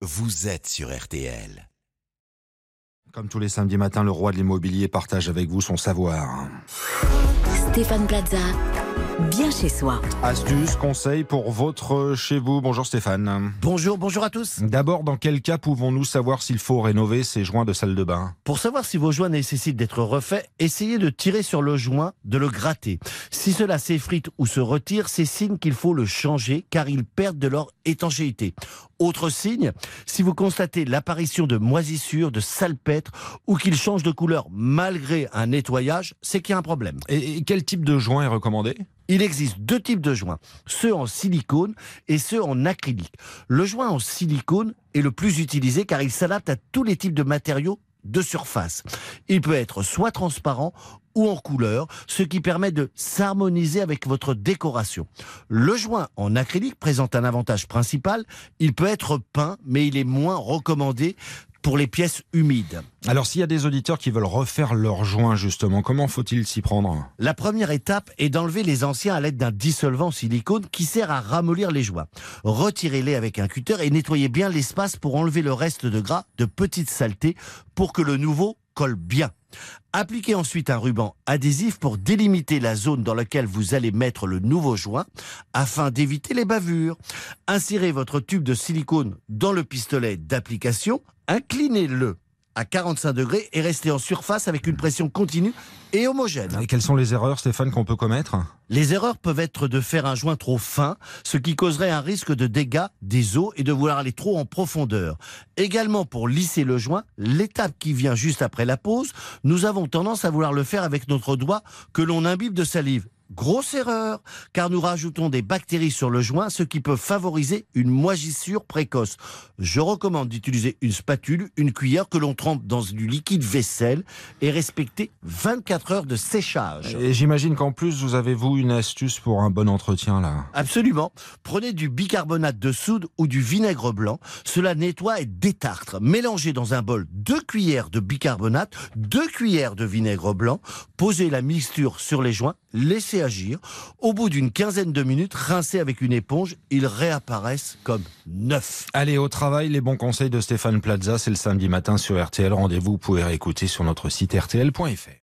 vous êtes sur RTL. Comme tous les samedis matins, le roi de l'immobilier partage avec vous son savoir. Stéphane Plaza, bien chez soi. Astuces, conseils pour votre chez vous. Bonjour Stéphane. Bonjour, bonjour à tous. D'abord, dans quel cas pouvons-nous savoir s'il faut rénover ces joints de salle de bain? Pour savoir si vos joints nécessitent d'être refaits, essayez de tirer sur le joint, de le gratter. Si cela s'effrite ou se retire, c'est signe qu'il faut le changer car ils perdent de leur étanchéité. Autre signe, si vous constatez l'apparition de moisissures, de salpêtres ou qu'ils changent de couleur malgré un nettoyage, c'est qu'il y a un problème. et, et quel type de joint est recommandé? Il existe deux types de joints, ceux en silicone et ceux en acrylique. Le joint en silicone est le plus utilisé car il s'adapte à tous les types de matériaux de surface. Il peut être soit transparent ou en couleur, ce qui permet de s'harmoniser avec votre décoration. Le joint en acrylique présente un avantage principal, il peut être peint, mais il est moins recommandé pour les pièces humides. Alors s'il y a des auditeurs qui veulent refaire leurs joints justement, comment faut-il s'y prendre? La première étape est d'enlever les anciens à l'aide d'un dissolvant silicone qui sert à ramollir les joints. Retirez-les avec un cutter et nettoyez bien l'espace pour enlever le reste de gras, de petites saletés, pour que le nouveau colle bien. Appliquez ensuite un ruban adhésif pour délimiter la zone dans laquelle vous allez mettre le nouveau joint afin d'éviter les bavures. Insérez votre tube de silicone dans le pistolet d'application, inclinez-le à 45 degrés et restez en surface avec une pression continue et homogène. Et quelles sont les erreurs Stéphane qu'on peut commettre? Les erreurs peuvent être de faire un joint trop fin, ce qui causerait un risque de dégâts des os et de vouloir aller trop en profondeur. Également, pour lisser le joint, l'étape qui vient juste après la pose, nous avons tendance à vouloir le faire avec notre doigt que l'on imbibe de salive. Grosse erreur, car nous rajoutons des bactéries sur le joint, ce qui peut favoriser une moisissure précoce. Je recommande d'utiliser une spatule, une cuillère que l'on trempe dans du liquide vaisselle et respecter 24 heures de séchage. Et j'imagine qu'en plus vous avez vous une astuce pour un bon entretien là. Absolument. Prenez du bicarbonate de soude ou du vinaigre blanc. Cela nettoie et détartre. Mélangez dans un bol deux cuillères de bicarbonate, deux cuillères de vinaigre blanc. Posez la mixture sur les joints. Laissez agir. Au bout d'une quinzaine de minutes, rincez avec une éponge. Ils réapparaissent comme neufs. Allez au travail, les bons conseils de Stéphane Plaza, c'est le samedi matin sur RTL. Rendez-vous, vous pouvez réécouter sur notre site rtl.fr.